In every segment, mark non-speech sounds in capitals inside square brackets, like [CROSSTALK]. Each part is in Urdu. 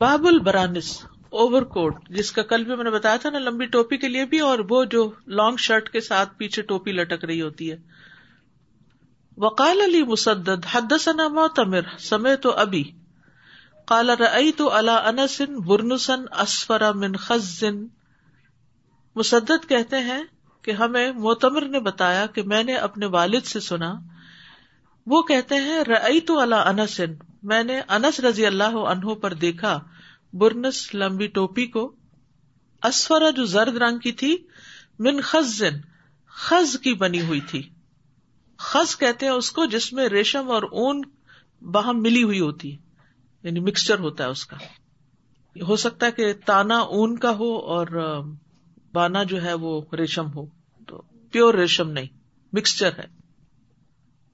باب البرانس اوور کوٹ، جس کا کل بھی میں نے بتایا تھا نا، لمبی ٹوپی کے لیے بھی، اور وہ جو لانگ شرٹ کے ساتھ پیچھے ٹوپی لٹک رہی ہوتی ہے۔ وقال علی مسدد حد ثنا معتمر سمے تو ابھی کالا رئی تو اللہ انسن برنسن اسفرا من خزن مسدد کہتے ہیں کہ ہمیں موتمر نے بتایا کہ میں نے اپنے والد سے سنا وہ کہتے ہیں رئی تو اللہ انسن میں نے انس رضی اللہ عنہ پر دیکھا، برنس لمبی ٹوپی کو اسفرا جو زرد رنگ کی تھی، من خزن، خز کی بنی ہوئی تھی۔ خز کہتے ہیں اس کو جس میں ریشم اور اون باہم ملی ہوئی ہوتی یعنی مکسچر ہوتا ہے اس کا۔ ہو سکتا ہے کہ تانا اون کا ہو اور، بانا جو ہے وہ ریشم ہو، تو پیور ریشم نہیں مکسچر ہے۔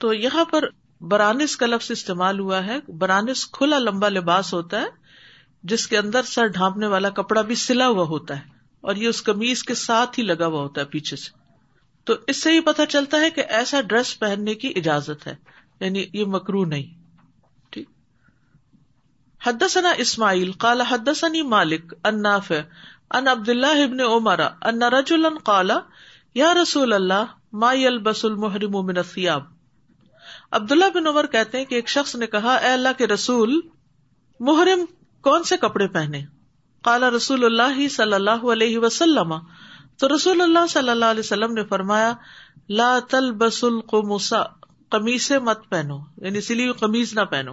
تو یہاں پر برانس کا لفظ استعمال ہوا ہے۔ برانس کھلا لمبا لباس ہوتا ہے، جس کے اندر سر ڈھانپنے والا کپڑا بھی سلا ہوا ہوتا ہے اور یہ اس کمیز کے ساتھ ہی لگا ہوا ہوتا ہے پیچھے سے۔ تو اس سے یہ پتا چلتا ہے کہ ایسا ڈریس پہننے کی اجازت ہے یعنی یہ مکرو نہیں۔ ٹھیک۔ حدثنا اسماعیل کالا حدثنی مالک اناف ان عبد اللہ ابن عمر، ان رجلا قال، یا رسول اللہ، ما يلبس المحرم من الثياب عبداللہ بن عمر کہتے ہیں کہ ایک شخص نے کہا، اے اللہ کے رسول، محرم کون سے کپڑے پہنے؟ کالا رسول اللہ صلی اللہ علیہ وسلم۔ تو رسول اللہ صلی اللہ علیہ وسلم نے فرمایا، لا تل بس القمسا قمیص مت پہنو یعنی سلی قمیض نہ پہنو۔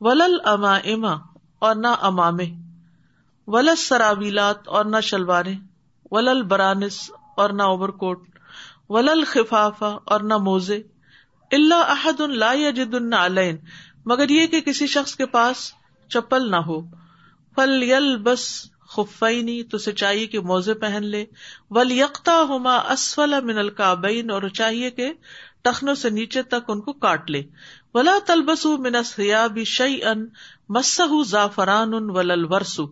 ولل اما اما اور نہ امام ولل سراویلات اور نہ شلوارے ولل برانس اور نہ اوور کوٹ۔ ولل خفافا اور نہ موزے۔ اللہ احد لا یجد النعلین مگر یہ کہ کسی شخص کے پاس چپل نہ ہو۔ فل یل بس خفینی تو سے چاہیے کہ موزے پہن لے۔ ول یکتا ہوما اسفل من القابین اور چاہیے کہ ٹخنوں سے نیچے تک ان کو کاٹ لے۔ ولا تلبس من سیاب شعی ان مسہ زعفران ولل ورسو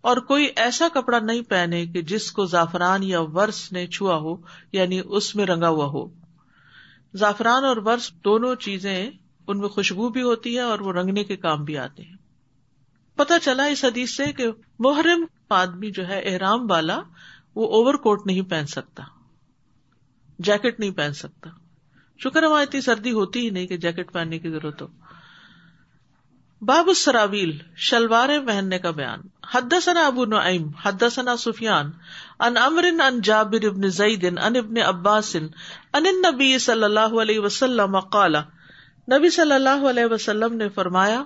اور کوئی ایسا کپڑا نہیں پہنے کہ جس کو زعفران یا ورس نے چھوا ہو یعنی اس میں رنگا ہوا ہو۔ زعفران اور برس دونوں چیزیں ان میں خوشبو بھی ہوتی ہے اور وہ رنگنے کے کام بھی آتے ہیں۔ پتا چلا اس حدیث سے کہ محرم آدمی جو ہے احرام والا وہ اوور کوٹ نہیں پہن سکتا۔ جیکٹ نہیں پہن سکتا۔ شکر ہے وہاں اتنی سردی ہوتی ہی نہیں کہ جیکٹ پہننے کی ضرورت ہو۔ باب السراویل، شلواریں پہننے کا بیان۔ حد ثنا ابو نعیم حد ثنا سفیان ان امر ان جابر ابن زید ان ابن عباس ان نبی صلی اللہ علیہ وسلم قال، نبی صلی اللہ علیہ وسلم نے فرمایا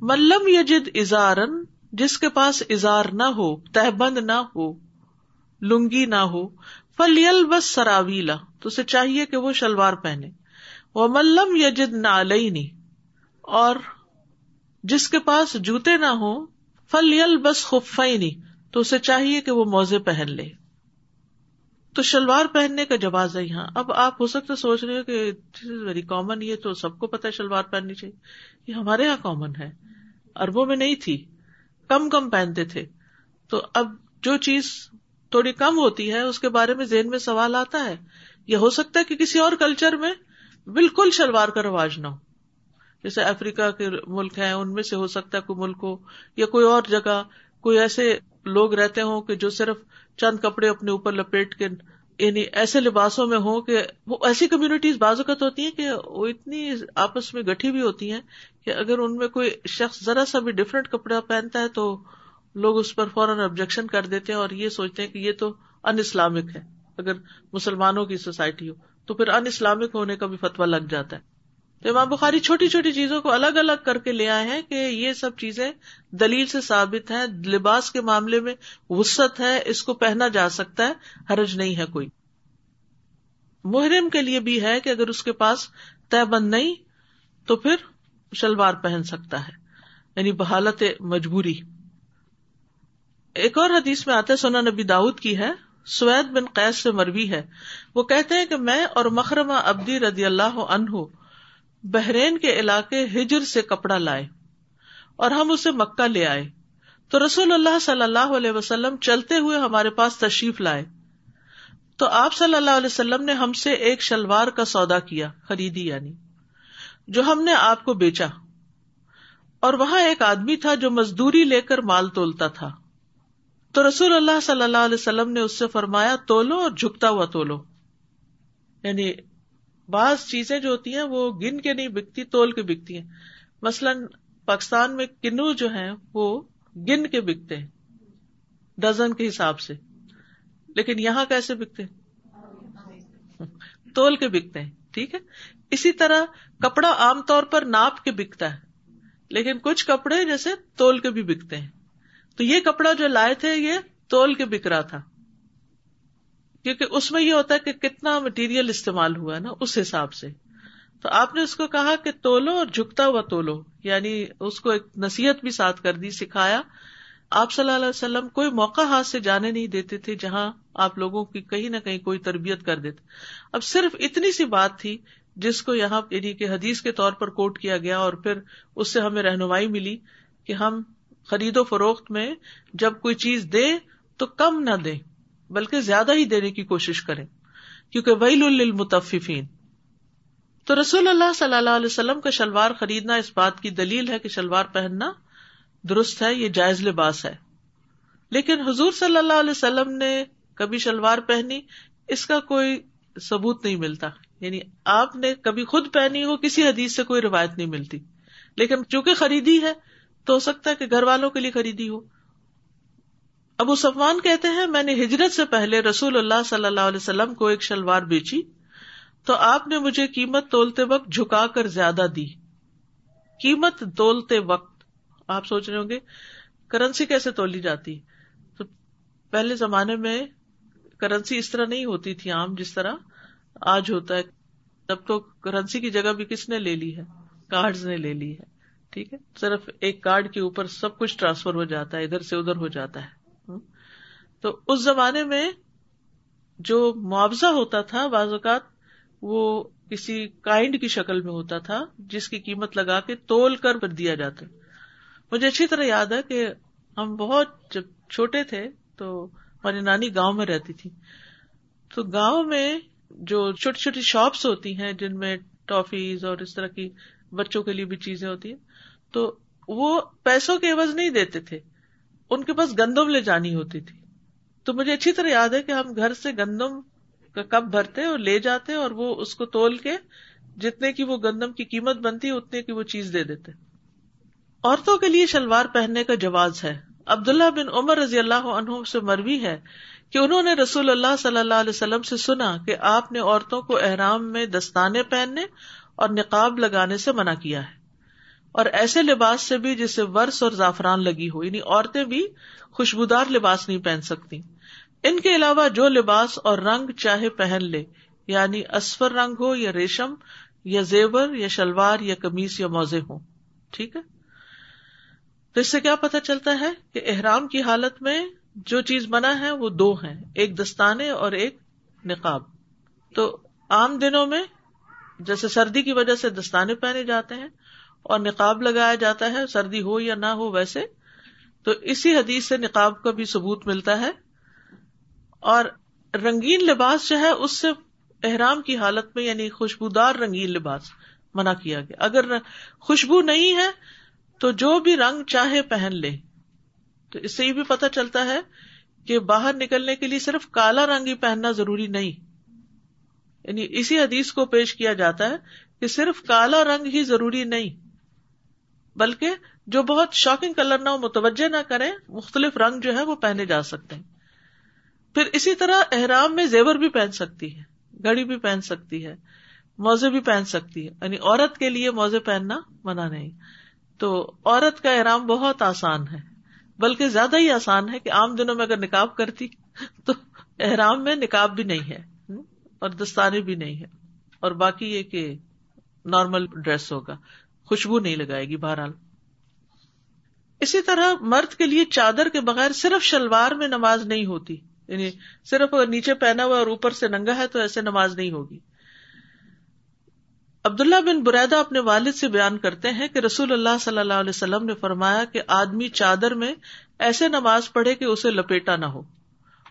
ملم یجد ازارن، جس کے پاس ازار نہ ہو تہ بند نہ ہو، لنگی نہ ہو فلیل بس سراویلا تو اسے چاہیے کہ وہ شلوار پہنے۔ وہ ملم یجد نالئی اور جس کے پاس جوتے نہ ہو فل یل بس خفائی تو اسے چاہیے کہ وہ موزے پہن لے۔ تو شلوار پہننے کا جواز ہے یہاں۔ اب آپ ہو سکتے سوچ رہے کہ ویری کامن یہ تو سب کو پتا ہے شلوار پہننی چاہیے۔ یہ ہمارے یہاں کامن ہے۔ اربوں میں نہیں تھی۔ کم کم پہنتے تھے۔ تو اب جو چیز تھوڑی کم ہوتی ہے، اس کے بارے میں ذہن میں سوال آتا ہے۔ یہ ہو سکتا ہے کہ کسی اور کلچر میں بالکل شلوار کا رواج نہ ہو۔ جیسے افریقہ کے ملک ہیں، ان میں سے ہو سکتا ہے کوئی ملک ہو، یا کوئی اور جگہ، کوئی ایسے لوگ رہتے ہوں کہ جو صرف چند کپڑے اپنے اوپر لپیٹ کے یعنی ایسے لباسوں میں ہوں کہ وہ ایسی کمیونٹیز بازوقت ہوتی ہیں کہ وہ اتنی آپس میں گٹھی بھی ہوتی ہیں کہ اگر ان میں کوئی شخص ذرا سا بھی ڈفرینٹ کپڑا پہنتا ہے تو لوگ اس پر فوراً آبجیکشن کر دیتے ہیں اور یہ سوچتے ہیں کہ یہ تو ان اسلامک ہے۔ اگر مسلمانوں کی سوسائٹی ہو تو پھر ان اسلامک ہونے کا بھی فتوا لگ جاتا ہے۔ تو امام بخاری چھوٹی چھوٹی چیزوں کو الگ الگ کر کے لے آئے ہیں کہ یہ سب چیزیں دلیل سے ثابت ہیں، لباس کے معاملے میں وسط ہے، اس کو پہنا جا سکتا ہے، حرج نہیں ہے کوئی۔ محرم کے لیے بھی ہے کہ اگر اس کے پاس طے بند نہیں، تو پھر شلوار پہن سکتا ہے۔ یعنی بحالت مجبوری۔ ایک اور حدیث میں آتے سونا نبی داؤد کی ہے، سوید بن قیس سے مروی ہے۔ وہ کہتے ہیں کہ میں اور مکرمہ ابدی رضی اللہ عنہ بحرین کے علاقے ہجر سے کپڑا لائے اور ہم اسے مکہ لے آئے۔ تو رسول اللہ صلی اللہ علیہ وسلم چلتے ہوئے ہمارے پاس تشریف لائے۔ تو آپ صلی اللہ علیہ وسلم نے ہم سے ایک شلوار کا سودا کیا، خریدی یعنی جو ہم نے آپ کو بیچا۔ اور وہاں ایک آدمی تھا جو مزدوری لے کر مال تولتا تھا۔ تو رسول اللہ صلی اللہ علیہ وسلم نے اس سے فرمایا، تولو اور جھکتا ہوا تولو۔ یعنی بعض چیزیں جو ہوتی ہیں وہ گن کے نہیں بکتی، تول کے بکتی ہیں۔ مثلاً پاکستان میں کنو جو ہیں، وہ گن کے بکتے ہیں ڈزن کے حساب سے۔ لیکن یہاں کیسے بکتے تول کے بکتے ہیں، ٹھیک ہے؟ اسی طرح کپڑا عام طور پر ناپ کے بکتا ہے، لیکن کچھ کپڑے جیسے تول کے بھی بکتے ہیں۔ تو یہ کپڑا جو لائے تھے، یہ تول کے بک رہا تھا۔ کیونکہ اس میں یہ ہوتا ہے کہ کتنا مٹیریل استعمال ہوا ہے نا اس حساب سے۔ تو آپ نے اس کو کہا کہ تولو اور جھکتا ہوا تولو یعنی اس کو ایک نصیحت بھی ساتھ کر دی، سکھایا۔ آپ صلی اللہ علیہ وسلم کوئی موقع ہاتھ سے جانے نہیں دیتے تھے جہاں آپ لوگوں کی کہیں نہ کہیں کوئی تربیت کر دیتے۔ اب صرف اتنی سی بات تھی جس کو یہاں یعنی کہ حدیث کے طور پر کوٹ کیا گیا اور پھر اس سے ہمیں رہنمائی ملی کہ ہم خرید و فروخت میں جب کوئی چیز دے تو کم نہ دے بلکہ زیادہ ہی دینے کی کوشش کریں، کیونکہ ویل المتفین تو رسول اللہ صلی اللہ علیہ وسلم کا شلوار خریدنا اس بات کی دلیل ہے کہ شلوار پہننا درست ہے، یہ جائز لباس ہے۔ لیکن حضور صلی اللہ علیہ وسلم نے کبھی شلوار پہنی، اس کا کوئی ثبوت نہیں ملتا۔ یعنی آپ نے کبھی خود پہنی ہو، کسی حدیث سے کوئی روایت نہیں ملتی۔ لیکن چونکہ خریدی ہے، تو ہو سکتا ہے کہ گھر والوں کے لیے خریدی ہو۔ ابو سفان کہتے ہیں، میں نے ہجرت سے پہلے رسول اللہ صلی اللہ علیہ وسلم کو ایک شلوار بیچی، تو آپ نے مجھے قیمت تولتے وقت جھکا کر زیادہ دی۔ قیمت تولتے وقت، آپ سوچ رہے ہوں گے، کرنسی کیسے تولی جاتی؟ تو پہلے زمانے میں کرنسی اس طرح نہیں ہوتی تھی عام، جس طرح آج ہوتا ہے۔ تب تو کرنسی کی جگہ بھی کس نے لے لی ہے؟ کارڈ نے لے لی ہے۔ ٹھیک ہے؟ صرف ایک کارڈ کے اوپر سب کچھ ٹرانسفر ہو جاتا ہے، ادھر سے ادھر ہو جاتا ہے۔ تو اس زمانے میں جو معاوضہ ہوتا تھا بعض اوقات وہ کسی کائنڈ کی شکل میں ہوتا تھا جس کی قیمت لگا کے تول کر دیا جاتا۔ مجھے اچھی طرح یاد ہے کہ ہم بہت جب چھوٹے تھے تو ہماری نانی گاؤں میں رہتی تھی۔ تو گاؤں میں جو چھوٹی چھوٹی شاپس ہوتی ہیں جن میں ٹافیز اور اس طرح کی بچوں کے لیے بھی چیزیں ہوتی ہیں، تو وہ پیسوں کے عوض نہیں دیتے تھے۔ ان کے پاس گندم لے جانی ہوتی تھی۔ تو مجھے اچھی طرح یاد ہے کہ ہم گھر سے گندم کا کپ بھرتے اور لے جاتے اور وہ اس کو تول کے جتنے کی وہ گندم کی قیمت بنتی اتنے کی وہ چیز دے دیتے۔ عورتوں کے لیے شلوار پہننے کا جواز ہے۔ عبداللہ بن عمر رضی اللہ عنہ سے مروی ہے کہ انہوں نے رسول اللہ صلی اللہ علیہ وسلم سے سنا کہ آپ نے عورتوں کو احرام میں دستانے پہننے اور نقاب لگانے سے منع کیا ہے۔ اور ایسے لباس سے بھی جسے ورس اور زعفران لگی ہو یعنی عورتیں بھی خوشبودار لباس نہیں پہن سکتی۔ ان کے علاوہ جو لباس اور رنگ چاہے پہن لے یعنی اسفر رنگ ہو یا ریشم یا زیور یا شلوار یا کمیز یا موزے ہوں۔ ٹھیک ہے؟ تو اس سے کیا پتا چلتا ہے کہ احرام کی حالت میں جو چیز بنا ہے وہ دو ہیں، ایک دستانے اور ایک نقاب۔ تو عام دنوں میں جیسے سردی کی وجہ سے دستانے پہنے جاتے ہیں اور نقاب لگایا جاتا ہے، سردی ہو یا نہ ہو ویسے، تو اسی حدیث سے نقاب کا بھی ثبوت ملتا ہے۔ اور رنگین لباس جو ہے، اس سے احرام کی حالت میں یعنی خوشبودار رنگین لباس منع کیا گیا۔ اگر خوشبو نہیں ہے، تو جو بھی رنگ چاہے پہن لے۔ تو اس سے یہ بھی پتا چلتا ہے کہ باہر نکلنے کے لیے صرف کالا رنگ ہی پہننا ضروری نہیں۔ یعنی اسی حدیث کو پیش کیا جاتا ہے کہ صرف کالا رنگ ہی ضروری نہیں۔ بلکہ جو بہت شاکنگ کلر نہ ہو، متوجہ نہ کرے مختلف رنگ جو ہے وہ پہنے جا سکتے ہیں۔ پھر اسی طرح احرام میں زیور بھی پہن سکتی ہے گڑی بھی پہن سکتی ہے، موزے بھی پہن سکتی ہے۔ یعنی عورت کے لیے موزے پہننا منع نہیں۔ تو عورت کا احرام بہت آسان ہے، بلکہ زیادہ ہی آسان ہے کہ عام دنوں میں اگر نکاب کرتی [LAUGHS] تو احرام میں نکاب بھی نہیں ہے اور دستانے بھی نہیں ہے۔ اور باقی یہ کہ نارمل ڈریس ہوگا۔ خوشبو نہیں لگائے گی بہرحال۔ اسی طرح مرد کے لیے چادر کے بغیر صرف شلوار میں نماز نہیں ہوتی۔ یعنی صرف نیچے پہنا ہوا اور اوپر سے ننگا ہے تو ایسے نماز نہیں ہوگی۔ عبداللہ بن بریدا اپنے والد سے بیان کرتے ہیں کہ رسول اللہ صلی اللہ علیہ وسلم نے فرمایا کہ آدمی چادر میں ایسے نماز پڑھے کہ اسے لپیٹا نہ ہو۔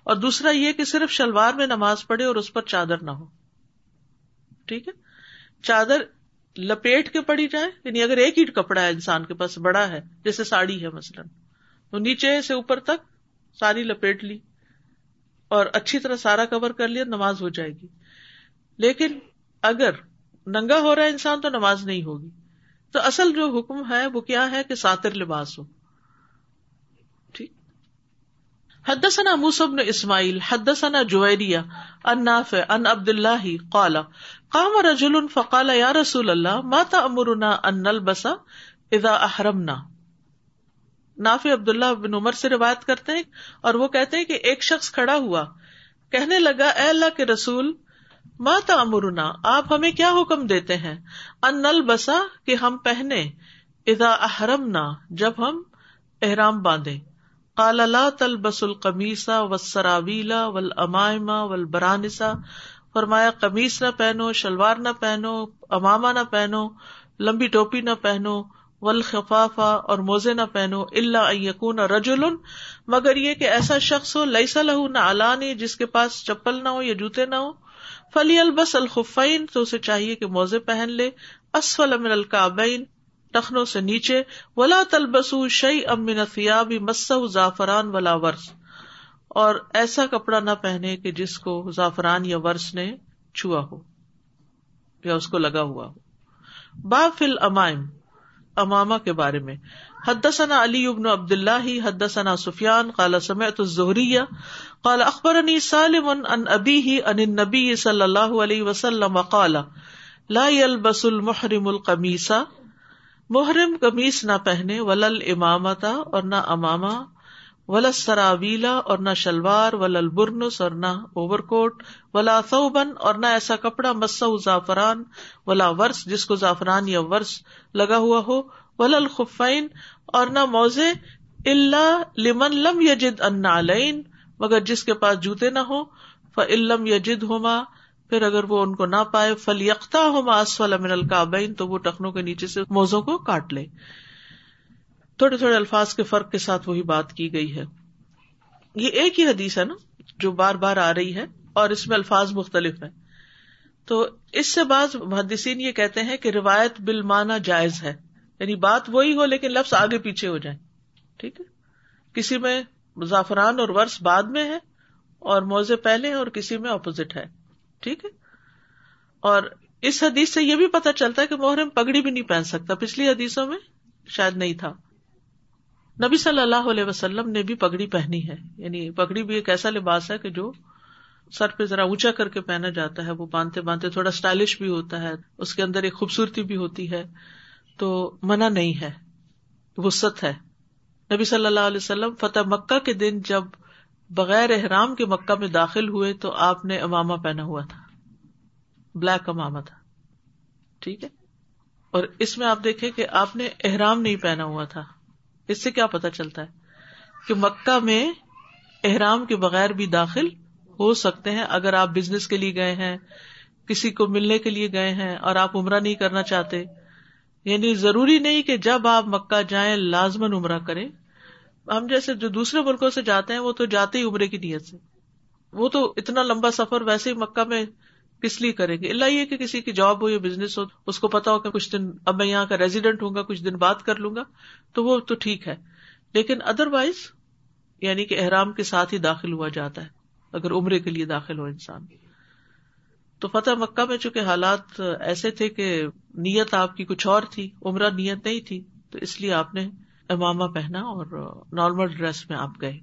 اور دوسرا یہ کہ صرف شلوار میں نماز پڑھے اور اس پر چادر نہ ہو۔ ٹھیک ہے؟ چادر لپیٹ کے پڑی جائے یعنی اگر ایک ہی کپڑا ہے انسان کے پاس، بڑا ہے، جیسے ساڑی ہے مثلاً، تو نیچے سے اوپر تک ساری لپیٹ لی اور اچھی طرح سارا کور کر لیا، نماز ہو جائے گی۔ لیکن اگر ننگا ہو رہا ہے انسان، تو نماز نہیں ہوگی۔ تو اصل جو حکم ہے، وہ کیا ہے کہ ساتر لباس ہو۔ ٹھیک۔ حدثنا موسب نے اسماعیل، حدثنا جویریہ ان نافع ان عبد اللہ قال قام رجل فقال، یا رسول اللہ، ما تأمرنا ان نلبس اذا احرمنا? نافع عبداللہ بن عمر سے روایت کرتے ہیں اور وہ کہتے ہیں کہ ایک شخص کھڑا ہوا کہنے لگا، اے اللہ کے رسول ماتا امرنا آپ ہمیں کیا حکم دیتے ہیں؟ ان نلبسا کہ ہم پہنے ادا احرم نہ جب ہم احرام باندھے کالا لا تل بس القمیسا و سراویلا فرمایا، قمیص نہ پہنو، شلوار نہ پہنو اماما نہ پہنو، لمبی ٹوپی نہ پہنو ول خفافا اور موزے نہ پہنو اللہ یقون رجول مگر یہ کہ ایسا شخص ہو لئیسا لہو نہ علانی، جس کے پاس چپل نہ ہو یا جوتے نہ ہو۔ فلی البس الخفین، تو اسے چاہیے کہ موزے پہن لے۔ اسفل امن القابین ٹخنوں سے نیچے۔ ولا تلبس شعی امن فیاب مس زعفران ولا ورس۔ اور ایسا کپڑا نہ پہنے کہ جس کو زعفران یا ورس نے چھوا ہو یا اس کو لگا ہوا ہو۔ با فل امائم اماما کے بارے میں۔ حدثنا علی ابن عبد اللہ حدثنا سفیان، قال سمعت الزہریہ، قال اخبرني سالم ان ابيه ان النبي صلی اللہ علیہ وسلم قال، لا يلبس المحرم القمیص، محرم قمیص نہ پہنے، ولل امامتا اور نہ اماما ولا سراویلا اور نہ شلوار ولل برنس اور نہ اوور کوٹ ولا ثوبن اور نہ ایسا کپڑا مسا زعفران، ولا ورس، جس کو زعفران یا ورس لگا ہوا ہو ولل خفین اور نہ موزے اللہ لمن لم یجد ان علین مگر جس کے پاس جوتے نہ ہو ف علم یجد ہوما پھر اگر وہ ان کو نہ پائے فل یکتا ہوما اسفل من القابین تو وہ ٹخنوں کے نیچے سے موزوں کو کاٹ لے۔ تھوڑے تھوڑے الفاظ کے فرق کے ساتھ وہی بات کی گئی ہے۔ یہ ایک ہی حدیث ہے نا جو بار بار آ رہی ہے اور اس میں الفاظ مختلف ہیں۔ تو اس سے بعض محدثین یہ کہتے ہیں کہ روایت بالمانہ جائز ہے۔ یعنی بات وہی ہو لیکن لفظ آگے پیچھے ہو جائیں۔ ٹھیک ہے؟ کسی میں زعفران اور ورس بعد میں ہے اور موزے پہلے اور کسی میں اپوزٹ ہے۔ ٹھیک ہے؟ اور اس حدیث سے یہ بھی پتا چلتا ہے کہ محرم پگڑی بھی نہیں پہن سکتا۔ پچھلی حدیثوں میں شاید نہیں تھا۔ نبی صلی اللہ علیہ وسلم نے بھی پگڑی پہنی ہے۔ یعنی پگڑی بھی ایک ایسا لباس ہے کہ جو سر پہ ذرا اونچا کر کے پہنا جاتا ہے۔ وہ باندھتے باندھتے تھوڑا اسٹائلش بھی ہوتا ہے۔ اس کے اندر ایک خوبصورتی بھی ہوتی ہے۔ تو منع نہیں ہے۔ وسط ہے۔ نبی صلی اللہ علیہ وسلم فتح مکہ کے دن جب بغیر احرام کے مکہ میں داخل ہوئے تو آپ نے اماما پہنا ہوا تھا۔ بلیک اماما تھا۔ ٹھیک ہے۔ اور اس میں آپ دیکھیں کہ آپ نے احرام نہیں پہنا ہوا تھا۔ اس سے کیا پتا چلتا ہے کہ مکہ میں احرام کے بغیر بھی داخل ہو سکتے ہیں اگر آپ بزنس کے لیے گئے ہیں، کسی کو ملنے کے لیے گئے ہیں اور آپ عمرہ نہیں کرنا چاہتے۔ یعنی ضروری نہیں کہ جب آپ مکہ جائیں لازمن عمرہ کریں۔ ہم جیسے جو دوسرے ملکوں سے جاتے ہیں، وہ تو جاتے ہی عمرے کی نیت سے۔ وہ تو اتنا لمبا سفر ویسے ہی مکہ میں کس لیے کریں گے؟ اللہ یہ کہ کسی کی جاب ہو یا بزنس ہو، اس کو پتا ہو کہ کچھ دن اب میں یہاں کا ریزیڈینٹ ہوں گا، کچھ دن بات کر لوں گا، تو وہ تو ٹھیک ہے۔ لیکن ادر وائز یعنی کہ احرام کے ساتھ ہی داخل ہوا جاتا ہے، اگر عمرے کے لیے داخل ہو انسان۔ تو فتح مکہ میں چونکہ حالات ایسے تھے کہ نیت آپ کی کچھ اور تھی، عمرہ نیت نہیں تھی، تو اس لیے آپ نے امامہ پہنا اور نارمل ڈریس میں آپ گئے۔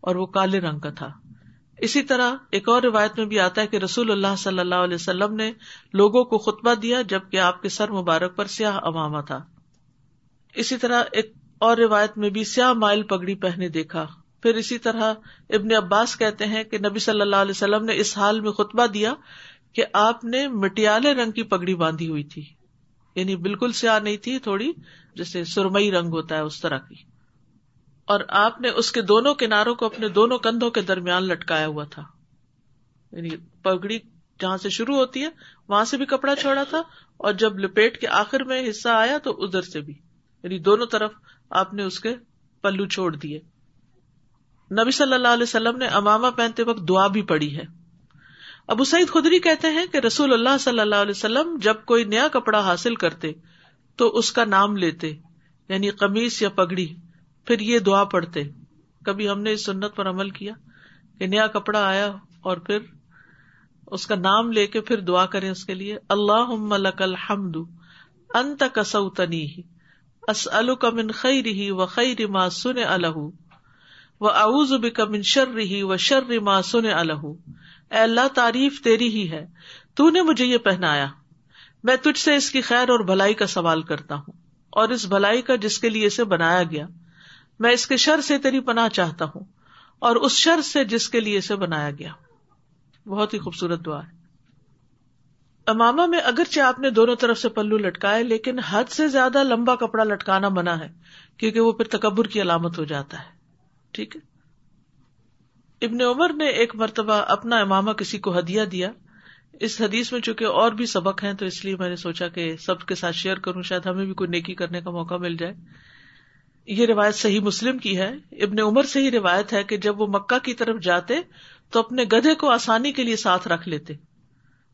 اور وہ کالے رنگ کا تھا۔ اسی طرح ایک اور روایت میں بھی آتا ہے کہ رسول اللہ صلی اللہ علیہ وسلم نے لوگوں کو خطبہ دیا جبکہ آپ کے سر مبارک پر سیاہ اماما تھا۔ اسی طرح ایک اور روایت میں بھی سیاہ مائل پگڑی پہنے دیکھا۔ پھر اسی طرح ابن عباس کہتے ہیں کہ نبی صلی اللہ علیہ وسلم نے اس حال میں خطبہ دیا کہ آپ نے مٹیالے رنگ کی پگڑی باندھی ہوئی تھی۔ یعنی بالکل سیاہ نہیں تھی، تھوڑی جیسے سرمئی رنگ ہوتا ہے اس طرح کی۔ اور آپ نے اس کے دونوں کناروں کو اپنے دونوں کندھوں کے درمیان لٹکایا ہوا تھا۔ یعنی پگڑی جہاں سے شروع ہوتی ہے، وہاں سے بھی کپڑا چھوڑا تھا اور جب لپیٹ کے آخر میں حصہ آیا تو ادھر سے بھی۔ یعنی دونوں طرف آپ نے اس کے پلو چھوڑ دیے۔ نبی صلی اللہ علیہ وسلم نے اماما پہنتے وقت دعا بھی پڑی ہے۔ ابو سعید خدری کہتے ہیں کہ رسول اللہ صلی اللہ علیہ وسلم جب کوئی نیا کپڑا حاصل کرتے تو اس کا نام لیتے یعنی قمیص یا پگڑی۔ پھر یہ دعا پڑھتے کبھی ہم نے اس سنت پر عمل کیا کہ نیا کپڑا آیا اور پھر اس کا نام لے کے پھر دعا کریں اس کے لیے اللہ الحمد، انت کسوتنی من خیری و خیر ما سن الح و اعوذ بک من شرری و شر ما سن الح اے اللہ، تعریف تیری ہی ہے تو نے مجھے یہ پہنایا، میں تجھ سے اس کی خیر اور بھلائی کا سوال کرتا ہوں۔ اور اس بھلائی کا جس کے لیے اسے بنایا گیا میں اس کے شر سے تیری پناہ چاہتا ہوں اور اس شر سے جس کے لیے اسے بنایا گیا۔ بہت ہی خوبصورت دعا ہے۔ اماما میں اگرچہ آپ نے دونوں طرف سے پلو لٹکائے، لیکن حد سے زیادہ لمبا کپڑا لٹکانا منع ہے، کیونکہ وہ پھر تکبر کی علامت ہو جاتا ہے۔ ٹھیک ہے؟ ابن عمر نے ایک مرتبہ اپنا اماما کسی کو ہدیہ دیا۔ اس حدیث میں چونکہ اور بھی سبق ہیں، تو اس لیے میں نے سوچا کہ سب کے ساتھ شیئر کروں، شاید ہمیں بھی کوئی نیکی کرنے کا موقع مل جائے۔ یہ روایت صحیح مسلم کی ہے۔ ابن عمر سے ہی روایت ہے کہ جب وہ مکہ کی طرف جاتے تو اپنے گدھے کو آسانی کے لیے ساتھ رکھ لیتے۔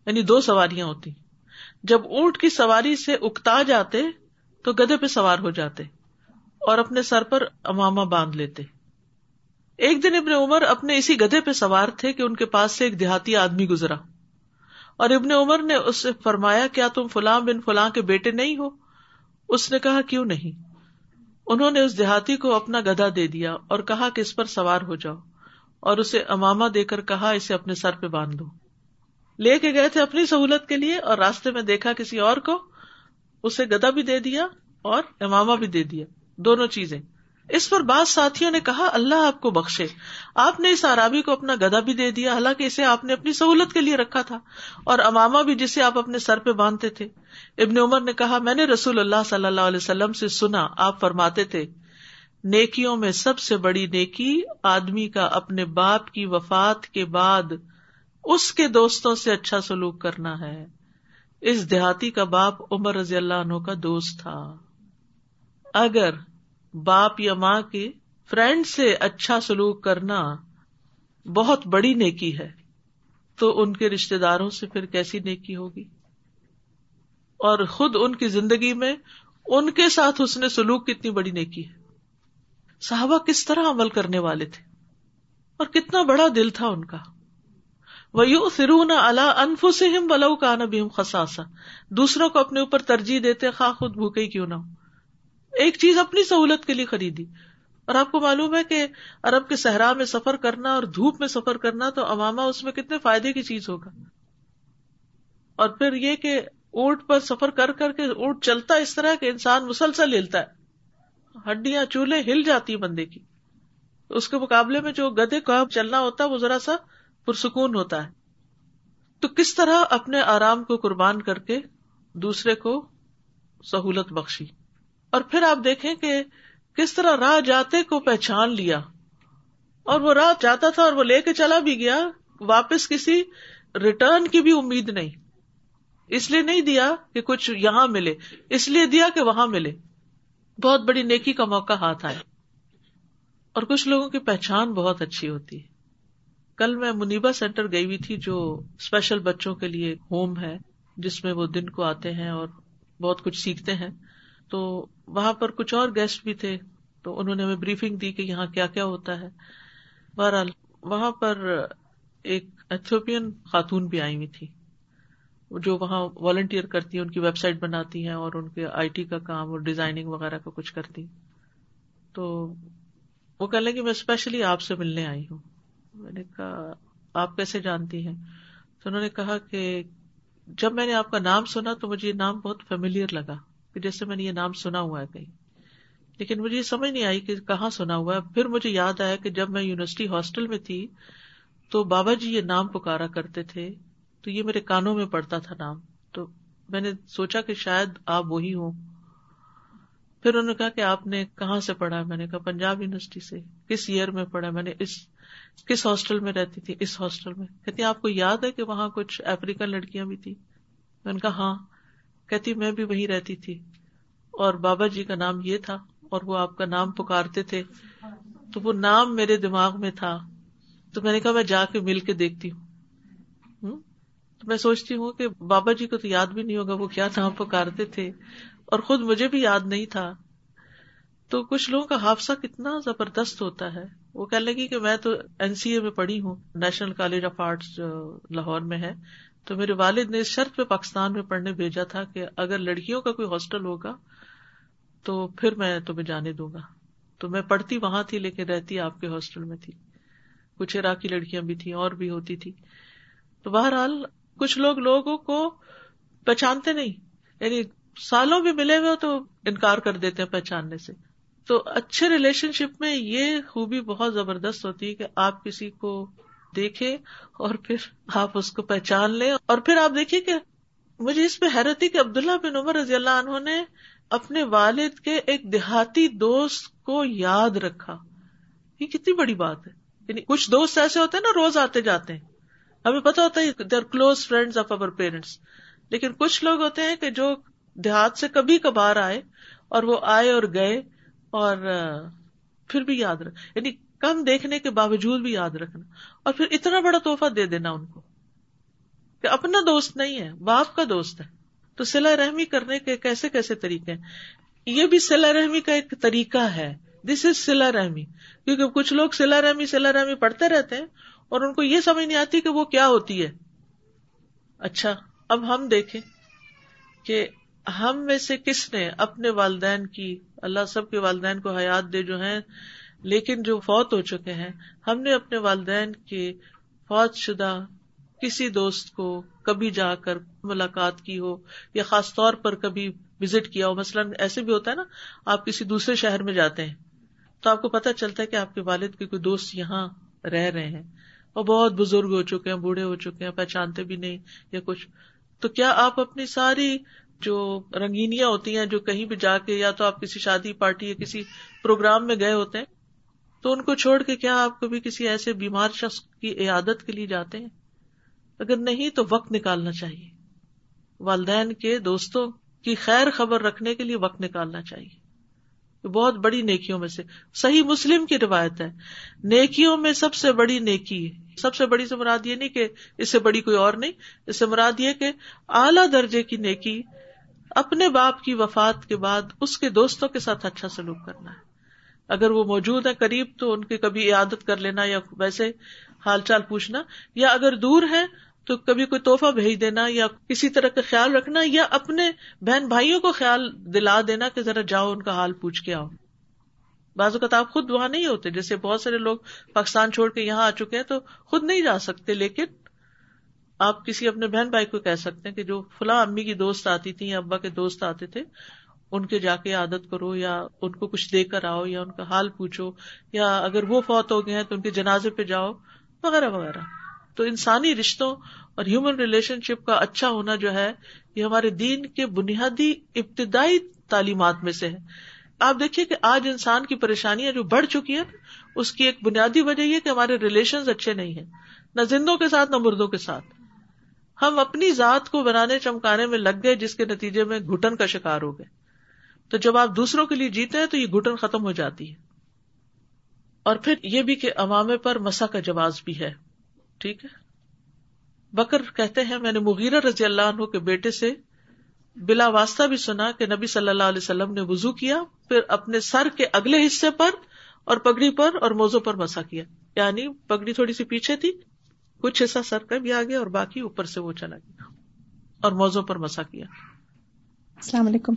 یعنی دو سواریاں ہوتی۔ جب اونٹ کی سواری سے اکتا جاتے تو گدھے پہ سوار ہو جاتے اور اپنے سر پر اماما باندھ لیتے۔ ایک دن ابن عمر اپنے اسی گدھے پہ سوار تھے کہ ان کے پاس سے ایک دیہاتی آدمی گزرا۔ اور ابن عمر نے اس سے فرمایا، کیا تم فلاں بن فلاں کے بیٹے نہیں ہو؟ اس نے کہا، کیوں نہیں؟ انہوں نے اس دیہاتی کو اپنا گدھا دے دیا اور کہا کہ اس پر سوار ہو جاؤ اور اسے اماما دے کر کہا اسے اپنے سر پہ باندھ دو۔ لے کے گئے تھے اپنی سہولت کے لیے اور راستے میں دیکھا کسی اور کو، اسے گدا بھی دے دیا اور اماما بھی دے دیا۔ دونوں چیزیں۔ اس پر بعض ساتھیوں نے کہا، اللہ آپ کو بخشے۔ آپ نے اس آرابی کو اپنا گدا بھی دے دیا، حالانکہ اسے آپ نے اپنی سہولت کے لیے رکھا تھا۔ اور اماما بھی جسے آپ اپنے سر پہ باندھتے تھے۔ ابن عمر نے کہا، میں نے رسول اللہ صلی اللہ علیہ وسلم سے سنا، آپ فرماتے تھے، نیکیوں میں سب سے بڑی نیکی آدمی کا اپنے باپ کی وفات کے بعد اس کے دوستوں سے اچھا سلوک کرنا ہے۔ اس دیہاتی کا باپ عمر رضی اللہ عنہ کا دوست تھا۔ اگر باپ یا ماں کے فرینڈ سے اچھا سلوک کرنا بہت بڑی نیکی ہے، تو ان کے رشتے داروں سے پھر کیسی نیکی ہوگی؟ اور خود ان کی زندگی میں ان کے ساتھ اس نے سلوک کتنی بڑی نیکی ہے؟ صحابہ کس طرح عمل کرنے والے تھے؟ اور کتنا بڑا دل تھا ان کا۔ وہ یو اللہ انف سے ہم بلو کا نبیم خساسا دوسروں کو اپنے اوپر ترجیح دیتے، خواہ خود بھوکے کیوں نہ ہو ایک چیز اپنی سہولت کے لیے خریدی۔ اور آپ کو معلوم ہے کہ ارب کے صحرا میں سفر کرنا اور دھوپ میں سفر کرنا تو اماما اس میں کتنے فائدے کی چیز ہوگا۔ اور پھر یہ کہ اونٹ پر سفر کر کر کے اونٹ چلتا اس طرح کہ انسان مسلسل ہلتا ہے۔ ہڈیاں، چولہے ہل جاتی بندے کی۔ اس کے مقابلے میں جو گدے کو چلنا ہوتا ہے وہ ذرا سا پرسکون ہوتا ہے۔ تو کس طرح اپنے آرام کو قربان کر کے دوسرے کو سہولت بخشی؟ اور پھر آپ دیکھیں کہ کس طرح راہ جاتے کو پہچان لیا اور وہ راہ جاتا تھا اور وہ لے کے چلا بھی گیا، واپس کسی ریٹرن کی بھی امید نہیں۔ اس لیے نہیں دیا کہ کچھ یہاں ملے، اس لیے دیا کہ وہاں ملے۔ بہت بڑی نیکی کا موقع ہاتھ آئے اور کچھ لوگوں کی پہچان بہت اچھی ہوتی۔ ہے کل میں منیبا سینٹر گئی ہوئی تھی جو اسپیشل بچوں کے لیے ہوم ہے، جس میں وہ دن کو آتے ہیں اور بہت کچھ سیکھتے ہیں۔ تو وہاں پر کچھ اور گیسٹ بھی تھے، تو انہوں نے ہمیں بریفنگ دی کہ یہاں کیا کیا ہوتا ہے۔ بہرحال، وہاں پر ایک ایتھوپین خاتون بھی آئی ہوئی تھی۔ جو وہاں والنٹیئر کرتی ہیں، ان کی ویب سائٹ بناتی ہیں اور ان کے آئی ٹی کا کام اور ڈیزائننگ وغیرہ کا کچھ کرتی تو وہ کہہ لیں کہ میں اسپیشلی آپ سے ملنے آئی ہوں۔ میں نے کہا، آپ کیسے جانتی ہیں؟ تو انہوں نے کہا کہ جب میں نے آپ کا نام سنا تو مجھے یہ نام بہت فیملیئر لگا۔ جیسے میں نے یہ نام سنا ہوا ہے کہیں۔ لیکن مجھے یہ سمجھ نہیں آئی کہ کہاں سنا ہوا ہے۔ پھر مجھے یاد آیا کہ جب میں یونیورسٹی ہاسٹل میں تھی تو بابا جی یہ نام پکارا کرتے تھے۔ تو یہ میرے کانوں میں پڑتا تھا نام۔ تو میں نے سوچا کہ شاید آپ وہی ہوں۔ پھر انہوں نے کہا کہ آپ نے کہاں سے پڑھا میں نے کہا پنجاب یونیورسٹی سے۔ کس ایئر میں پڑھا میں نے اس، کس ہاسٹل میں رہتی تھی؟ اس ہاسٹل میں۔ کہتی آپ کو یاد ہے کہ وہاں کچھ افریقن لڑکیاں بھی تھی میں نے کہا ہاں۔ کہتی، میں بھی وہی رہتی تھی۔ اور بابا جی کا نام یہ تھا، اور وہ آپ کا نام پکارتے تھے۔ تو وہ نام میرے دماغ میں تھا۔ تو میں نے کہا، میں جا کے مل کے دیکھتی ہوں۔ تو میں سوچتی ہوں کہ بابا جی کو تو یاد بھی نہیں ہوگا، وہ کیا نام پکارتے تھے۔ اور خود مجھے بھی یاد نہیں تھا۔ تو کچھ لوگوں کا حادثہ کتنا زبردست ہوتا ہے۔ وہ کہنے لگی کہ میں تو این سی اے میں پڑھی ہوں، نیشنل کالج آف آرٹس جو لاہور میں ہے۔ تو میرے والد نے اس شرط پہ پاکستان میں پڑھنے بھیجا تھا کہ اگر لڑکیوں کا کوئی ہاسٹل ہوگا تو پھر میں تمہیں جانے دوں گا۔ تو میں پڑھتی وہاں تھی لیکن رہتی آپ کے ہاسٹل میں تھی۔ کچھ عراقی لڑکیاں بھی تھیں، اور بھی ہوتی تھی۔ تو بہرحال کچھ لوگ لوگوں کو پہچانتے نہیں یعنی سالوں بھی ملے ہوئے تو انکار کر دیتے ہیں پہچاننے سے۔ تو اچھے ریلیشن شپ میں یہ خوبی بہت زبردست ہوتی ہے کہ آپ کسی کو دیکھے اور پھر آپ اس کو پہچان لیں اور پھر آپ دیکھیے کہ مجھے اس پہ حیرت تھی کہ عبداللہ بن عمر رضی اللہ عنہ نے اپنے والد کے ایک دیہاتی دوست کو یاد رکھا۔ یہ کتنی بڑی بات ہے۔ یعنی کچھ دوست ایسے ہوتے ہیں نا، روز آتے جاتے ہیں۔ ہمیں پتا ہوتا ہے they are close friend of our parents لیکن کچھ لوگ ہوتے ہیں کہ جو دیہات سے کبھی کبھار آئے اور وہ آئے اور گئے اور پھر بھی یاد رکھ۔ یعنی کم دیکھنے کے باوجود بھی یاد رکھنا اور پھر اتنا بڑا تحفہ دے دینا ان کو کہ اپنا دوست نہیں ہے، باپ کا دوست ہے۔ تو سلا رحمی کرنے کے کیسے کیسے طریقے ہیں؟ یہ بھی سلا رحمی کا ایک طریقہ ہے۔ دس از سلا رحمی۔ کیونکہ کچھ لوگ سلا رحمی سلا رحمی پڑھتے رہتے ہیں اور ان کو یہ سمجھ نہیں آتی کہ وہ کیا ہوتی ہے۔ اچھا اب ہم دیکھیں کہ ہم میں سے کس نے اپنے والدین کی، اللہ سب کے والدین کو حیات دے جو ہیں لیکن جو فوت ہو چکے ہیں، ہم نے اپنے والدین کے فوت شدہ کسی دوست کو کبھی جا کر ملاقات کی ہو یا خاص طور پر کبھی وزٹ کیا ہو، مثلاً ایسے بھی ہوتا ہے نا، آپ کسی دوسرے شہر میں جاتے ہیں، تو آپ کو پتا چلتا ہے کہ آپ کے والد کے کوئی دوست یہاں رہ رہے ہیں۔ اور بہت بزرگ ہو چکے ہیں، بوڑھے ہو چکے ہیں، پہچانتے بھی نہیں یا کچھ۔ تو کیا آپ اپنی ساری جو رنگینیاں ہوتی ہیں، جو کہیں بھی جا کے یا تو آپ کسی شادی پارٹی یا کسی پروگرام میں گئے ہوتے ہیں تو ان کو چھوڑ کے کیا آپ کبھی کسی ایسے بیمار شخص کی عیادت کے لیے جاتے ہیں؟ اگر نہیں تو وقت نکالنا چاہیے۔ والدین کے دوستوں کی خیر خبر رکھنے کے لیے وقت نکالنا چاہیے۔ بہت بڑی نیکیوں میں سے۔ صحیح مسلم کی روایت ہے۔ نیکیوں میں سب سے بڑی نیکی، سب سے بڑی سے مراد یہ نہیں کہ اس سے بڑی کوئی اور نہیں، اس سے مراد یہ کہ اعلیٰ درجے کی نیکی، اپنے باپ کی وفات کے بعد اس کے دوستوں کے ساتھ اچھا سلوک کرنا۔ ہے اگر وہ موجود ہے قریب تو ان کی کبھی عادت کر لینا یا ویسے حال چال پوچھنا، یا اگر دور ہے تو کبھی کوئی توحفہ بھیج دینا یا کسی طرح کا خیال رکھنا یا اپنے بہن بھائیوں کو خیال دلا دینا کہ ذرا جاؤ، ان کا حال پوچھ کے آؤ۔ بعض اوقات آپ خود وہاں نہیں ہوتے، جیسے بہت سارے لوگ پاکستان چھوڑ کے یہاں آ چکے ہیں تو خود نہیں جا سکتے، لیکن آپ کسی اپنے بہن بھائی کو کہہ سکتے ہیں کہ جو فلاں امی کی دوست آتی تھی یا ابا کے دوست آتے تھے ان کے جا کے عادت کرو یا ان کو کچھ دے کر آؤ یا ان کا حال پوچھو یا اگر وہ فوت ہو گئے ہیں تو ان کے جنازے پہ جاؤ، وغیرہ وغیرہ۔ تو انسانی رشتوں اور ہیومن ریلیشن شپ کا اچھا ہونا جو ہے، یہ ہمارے دین کے بنیادی ابتدائی تعلیمات میں سے ہے۔ آپ دیکھیے کہ آج انسان کی پریشانیاں جو بڑھ چکی ہیں، اس کی ایک بنیادی وجہ یہ کہ ہمارے ریلیشن اچھے نہیں ہیں۔ نہ زندوں کے ساتھ، نہ مردوں کے ساتھ۔ ہم اپنی ذات کو بنانے، چمکانے میں لگ گئے، جس کے نتیجے میں گٹن کا شکار ہو گئے۔ تو جب آپ دوسروں کے لیے جیتے ہیں تو یہ گٹن ختم ہو جاتی ہے۔ اور پھر یہ بھی کہ امامے پر مسا کا جواز بھی ہے۔ ٹھیک ہے۔ بکر کہتے ہیں، میں نے مغیرہ رضی اللہ عنہ کے بیٹے سے بلا واسطہ بھی سنا کہ نبی صلی اللہ علیہ وسلم نے وزو کیا، پھر اپنے سر کے اگلے حصے پر اور پگڑی پر اور موزوں پر مسا کیا۔ یعنی پگڑی تھوڑی سی پیچھے تھی، کچھ حصہ سر کا بھی آ گیا اور باقی اوپر سے وہ چلا گیا اور موزوں پر مسا کیا۔ السلام علیکم۔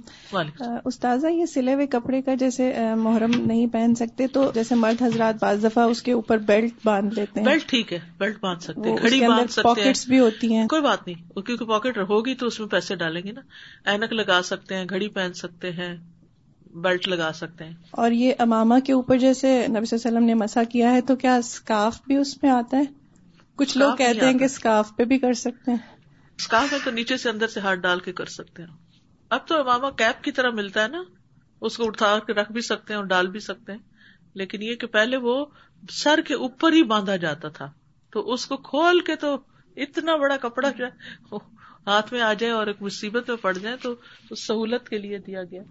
استاذہ یہ سلے ہوئے کپڑے کا جیسے محرم نہیں پہن سکتے تو جیسے مرد حضرات بعض دفعہ اس کے اوپر بیلٹ باندھ لیتے ہیں۔ بیلٹ ٹھیک ہے بیلٹ باندھ سکتے گھڑی باندھ سکتے پاکٹس بھی ہوتی ہیں۔ کوئی بات نہیں کیونکہ پاکٹ ہوگی تو اس میں پیسے ڈالیں گے نا۔ اینک لگا سکتے ہیں گھڑی پہن سکتے ہیں بیلٹ لگا سکتے ہیں۔ اور یہ اماما کے اوپر جیسے نبی صلی اللہ علیہ وسلم نے مسا کیا ہے تو کیا اسکارف بھی اس میں آتا ہے؟ کچھ لوگ کہتے ہیں کہ اسکارف پہ بھی کر سکتے ہیں۔ اسکارف ہے تو نیچے سے اندر سے ہاتھ ڈال کے کر سکتے ہیں۔ اب تو ماما کیپ کی طرح ملتا ہے نا۔ اس کو اٹھا کے رکھ بھی سکتے ہیں اور ڈال بھی سکتے ہیں۔ لیکن یہ کہ پہلے وہ سر کے اوپر ہی باندھا جاتا تھا۔ تو اس کو کھول کے تو اتنا بڑا کپڑا جو ہے ہاتھ میں آ جائے اور ایک مصیبت میں پڑ جائے تو سہولت کے لیے دیا گیا۔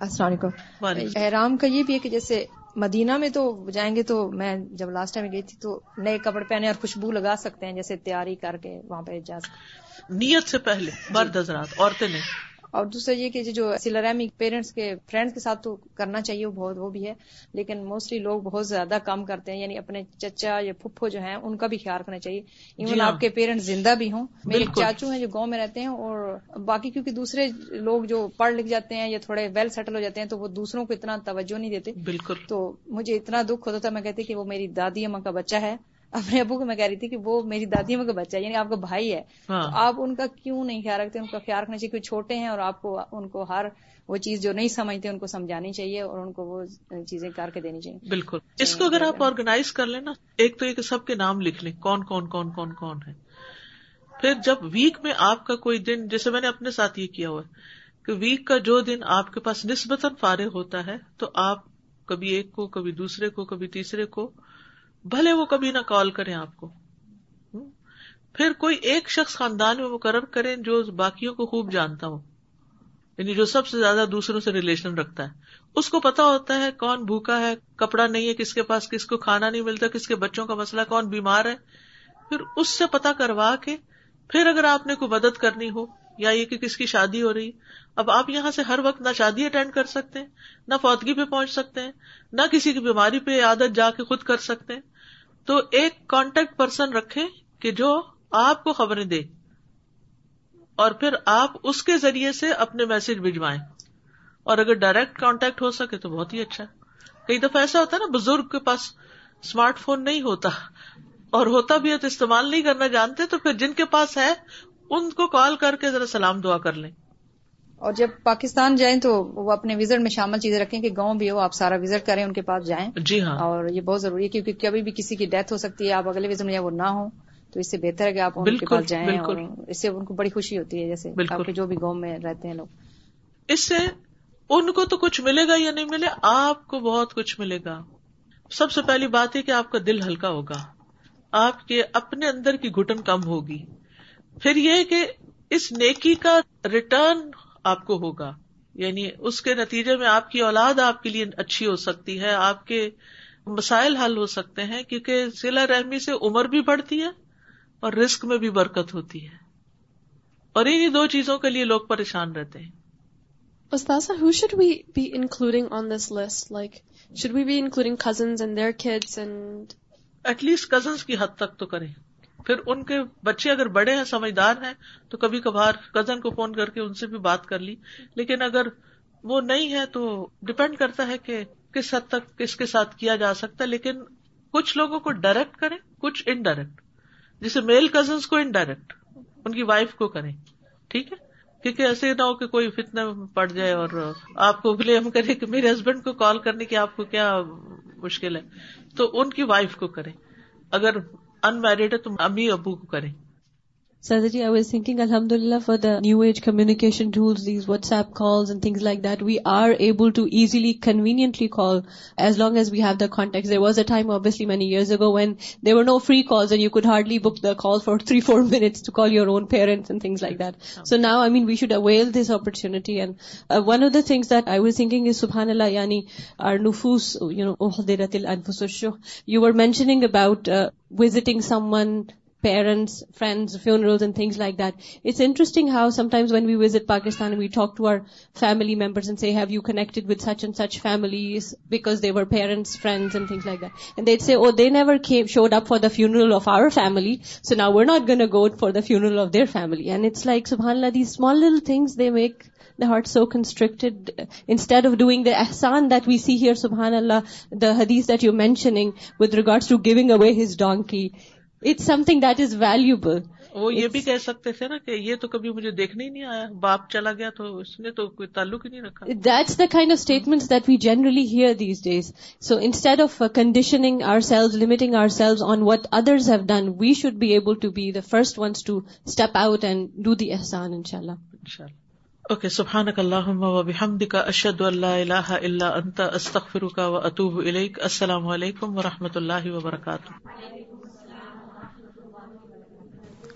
السلام علیکم۔ احرام کا یہ بھی ہے کہ جیسے مدینہ میں تو جائیں گے تو میں جب لاسٹ ٹائم گئی تھی تو نئے کپڑے پہنے اور خوشبو لگا سکتے ہیں جیسے تیاری کر کے وہاں پہ جا سکتے نیت سے پہلے، مرد حضرات، عورتیں نہیں۔ اور دوسرا یہ کہ جو سلرمی پیرنٹس کے فرینڈس کے ساتھ تو کرنا چاہیے وہ بہت وہ بھی ہے لیکن موسٹلی لوگ بہت زیادہ کام کرتے ہیں یعنی اپنے چچا یا پھپھو جو ہیں ان کا بھی خیال رکھنا چاہیے۔ ایون جی ہاں۔ آپ کے پیرنٹس زندہ بھی ہوں میرے چاچو ہیں جو گاؤں میں رہتے ہیں اور باقی کیونکہ دوسرے لوگ جو پڑھ لکھ جاتے ہیں یا تھوڑے ویل سیٹل ہو جاتے ہیں تو وہ دوسروں کو اتنا توجہ نہیں دیتے۔ بالکل۔ تو مجھے اتنا دکھ ہوتا تھا میں کہتی کہ وہ میری دادی اما کا بچہ ہے اپنے ابو کو میں کہہ رہی تھی کہ وہ میری دادی کا بچہ ہے یعنی آپ کا بھائی ہے۔ ہاں۔ تو آپ ان کا کیوں نہیں خیال رکھتے؟ ان کا خیال رکھنا چاہیے کہ چھوٹے ہیں اور آپ کو ان کو ہر وہ چیز جو نہیں سمجھتے ان کو سمجھانی چاہیے اور ان کو وہ چیزیں کر کے دینی چاہیے۔ بالکل۔ اس کو اگر آپ آرگنائز کر لیں نا ایک تو یہ کہ سب کے نام لکھ لیں کون کون کون کون کون ہے۔ پھر جب ویک میں آپ کا کوئی دن جیسے میں نے اپنے ساتھ یہ کیا ہوا ہے کہ ویک کا جو دن آپ کے پاس نسبتاً فارغ ہوتا ہے تو آپ کبھی ایک کو کبھی دوسرے کو کبھی تیسرے کو بھلے وہ کبھی نہ کال کریں آپ کو۔ پھر کوئی ایک شخص خاندان میں مقرر کرے جو باقیوں کو خوب جانتا ہو۔ یعنی جو سب سے زیادہ دوسروں سے ریلیشن رکھتا ہے۔ اس کو پتا ہوتا ہے کون بھوکا ہے، کپڑا نہیں ہے کس کے پاس، کس کو کھانا نہیں ملتا، کس کے بچوں کا مسئلہ، کون بیمار ہے۔ پھر اس سے پتا کروا کے پھر اگر آپ نے کوئی مدد کرنی ہو یا یہ کہ کس کی شادی ہو رہی؟ اب آپ یہاں سے ہر وقت نہ شادی اٹینڈ کر سکتے ہیں، نہ فوتگی پہ پہنچ سکتے ہیں، نہ کسی کی بیماری پہ عادت جا کے خود کر سکتے ہیں۔ تو ایک کانٹیکٹ پرسن رکھے کہ جو آپ کو خبریں دے۔ اور پھر آپ اس کے ذریعے سے اپنے میسج بھجوائیں۔ اور اگر ڈائریکٹ کانٹیکٹ ہو سکے تو بہت ہی اچھا۔ کئی دفعہ ایسا ہوتا ہے نا، بزرگ کے پاس اسمارٹ فون نہیں ہوتا اور ہوتا بھی ہے تو استعمال نہیں کرنا جانتے، تو پھر جن کے پاس ہے ان کو کال کر کے ذرا سلام دعا کر لیں۔ اور جب پاکستان جائیں تو وہ اپنے وزٹ میں شامل چیزیں رکھیں کہ گاؤں بھی ہو آپ سارا وزٹ کریں ان کے پاس جائیں۔ جی ہاں۔ اور یہ بہت ضروری ہے کیونکہ کبھی بھی کسی کی ڈیتھ ہو سکتی ہے آپ اگلے وزٹ میں وہ نہ ہو تو اس سے بہتر ہے کہ آپ ان کے پاس جائیں اور اس سے ان کو بڑی خوشی ہوتی ہے جیسے آپ کے جو بھی گاؤں میں رہتے ہیں لوگ۔ اس سے ان کو تو کچھ ملے گا یا نہیں ملے آپ کو بہت کچھ ملے گا۔ سب سے پہلی بات ہے کہ آپ کا دل ہلکا ہوگا آپ کے اپنے اندر کی گٹن کم ہوگی۔ پھر یہ کہ اس نیکی کا ریٹرن آپ کو ہوگا۔ یعنی اس کے نتیجے میں آپ کی اولاد آپ کے لیے اچھی ہو سکتی ہے آپ کے مسائل حل ہو سکتے ہیں کیونکہ ضلع رحمی سے عمر بھی بڑھتی ہے اور رسک میں بھی برکت ہوتی ہے۔ اور انہیں دو چیزوں کے لیے لوگ پریشان رہتے ہیں۔ who should we be including on this list? Like, should we be including cousins and their kids and... At least cousins کی حد تک تو کریں۔ پھر ان کے بچے اگر بڑے ہیں، سمجھدار ہیں، تو کبھی کبھار کزن کو فون کر کے ان سے بھی بات کر لی۔ لیکن اگر وہ نہیں ہے تو ڈپینڈ کرتا ہے کہ کس حد تک کس کے ساتھ کیا جا سکتا ہے۔ لیکن کچھ لوگوں کو ڈائریکٹ کریں، کچھ انڈائریکٹ جیسے میل کزنس کو انڈائریکٹ ان کی وائف کو کریں۔ ٹھیک ہے؟ کیونکہ ایسے نہ ہو کہ کوئی فتنے پڑ جائے اور آپ کو بلیم کرے کہ میرے ہسبینڈ کو کال کرنے کی آپ کو کیا مشکل ہے۔ تو ان کی وائف کو کریں۔ اگر ان میرڈ ہے تو امی ابو کو کریں۔ سر جی آئی واز تھنکنگ الحمد للہ for the new age communication tools these WhatsApp calls and things like that we are able to easily conveniently call as long as we have the contact there was a time obviously many years ago when they were no free calls and you could hardly book the call for three four minutes to call your own parents and things like that so now I mean we should avail this opportunity and one of the thing that I was thinking is سبحان اللہ یعنی آر نفوس you know their انفوس you were mentioning about visiting someone parents, friends, funerals and things like that. It's interesting how sometimes when we visit Pakistan and we talk to our family members and say, have you connected with such and such families because they were parents, friends and things like that. And they'd say, oh, they never showed up for the funeral of our family, so now we're not going to go for the funeral of their family. And it's like, subhanAllah, these small little things, they make the heart so constricted. Instead of doing the ihsan that we see here, subhanAllah, the hadith that you're mentioning with regards to giving away his donkey, it's something that is valuable وہ یہ بھی کہہ سکتے تھے نا کہ یہ تو کبھی مجھے دیکھنے ہی نہیں آیا۔ باپ چلا گیا تو اس نے تو کوئی تعلق ہی نہیں رکھا۔ That's the kind of statement that we generally hear these days so instead of conditioning ourselves limiting ourselves on what others have done we should be able to be the first ones to step out and do the احسان ان شاء اللہ اوکے سبحان اللہ و بحمد کا اشد اللہ اللہ اللہ انت استخر کا و اطوب السلام علیکم و رحمۃ اللہ وبرکاتہ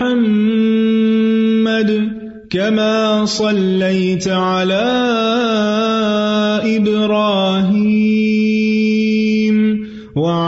محمد كما صليت على إبراهيم وعلى